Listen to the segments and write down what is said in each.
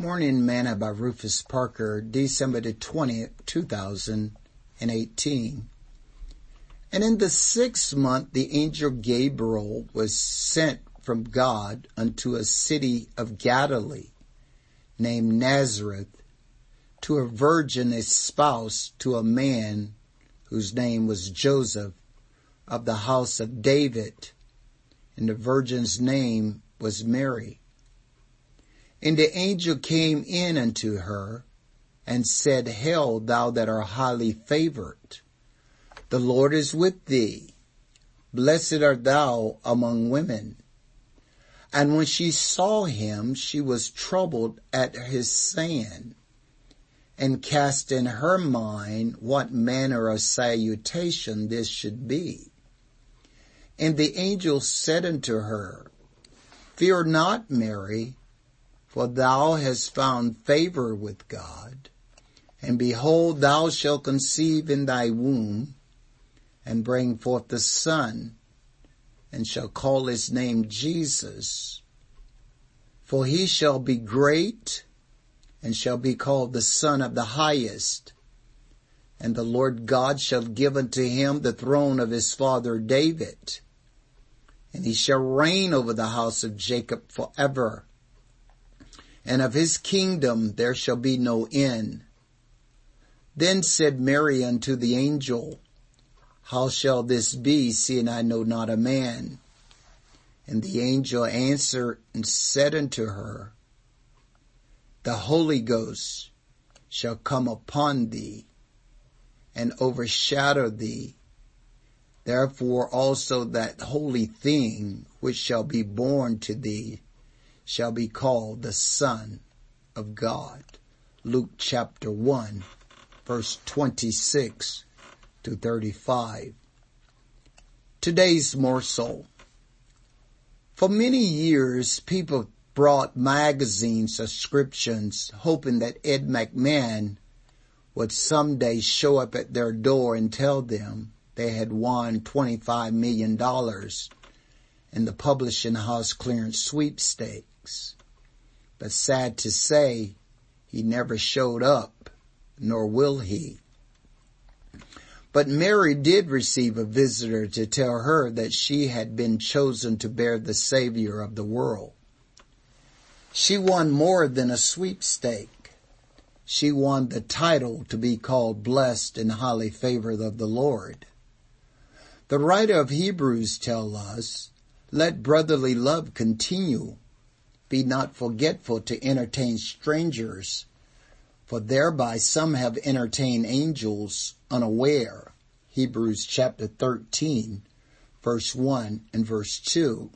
Morning Manna by Rufus Parker, December the 20th, 2018. And in the sixth month, the angel Gabriel was sent from God unto a city of Galilee named Nazareth to a virgin espoused to a man whose name was Joseph of the house of David. And the virgin's name was Mary. And the angel came in unto her and said, Hail, thou that art highly favored. The Lord is with thee. Blessed art thou among women. And when she saw him, she was troubled at his saying, and cast in her mind what manner of salutation this should be. And the angel said unto her, Fear not, Mary, for thou hast found favor with God. And behold, thou shalt conceive in thy womb, and bring forth the Son, and shall call his name Jesus. For he shall be great, and shall be called the Son of the Highest. And the Lord God shall give unto him the throne of his father David, and he shall reign over the house of Jacob forever and of his kingdom there shall be no end. Then said Mary unto the angel, How shall this be, seeing I know not a man? And the angel answered and said unto her, The Holy Ghost shall come upon thee and overshadow thee. Therefore also that holy thing which shall be born to thee shall be called the Son of God. Luke chapter 1 verse 26 to 35. Today's morsel. For many years, people brought magazine subscriptions hoping that Ed McMahon would someday show up at their door and tell them they had won $25 million in the publishing house clearance sweepstakes. But sad to say, he never showed up, nor will he. But Mary did receive a visitor to tell her that she had been chosen to bear the Savior of the world. She won more than a sweepstake. She won the title to be called blessed and highly favored of the Lord. The writer of Hebrews tell us, let brotherly love continue be not forgetful to entertain strangers, for thereby some have entertained angels unaware. Hebrews chapter 13, verse 1 and verse 2.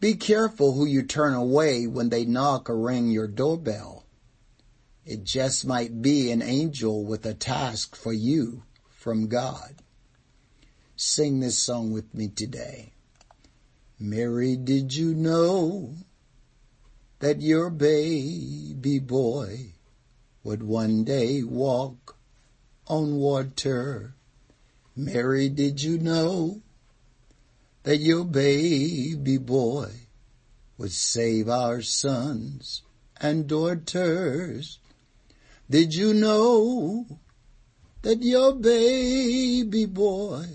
Be careful who you turn away when they knock or ring your doorbell. It just might be an angel with a task for you from God. Sing this song with me today. Mary, did you know that your baby boy would one day walk on water. Mary, did you know that your baby boy would save our sons and daughters? Did you know that your baby boy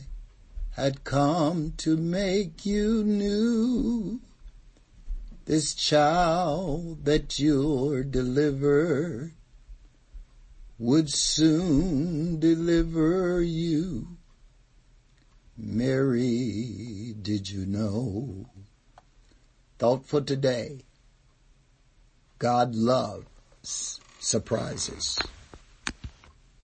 had come to make you new? This child that you're delivered would soon deliver you. Mary, did you know? Thought for today. God loves surprises.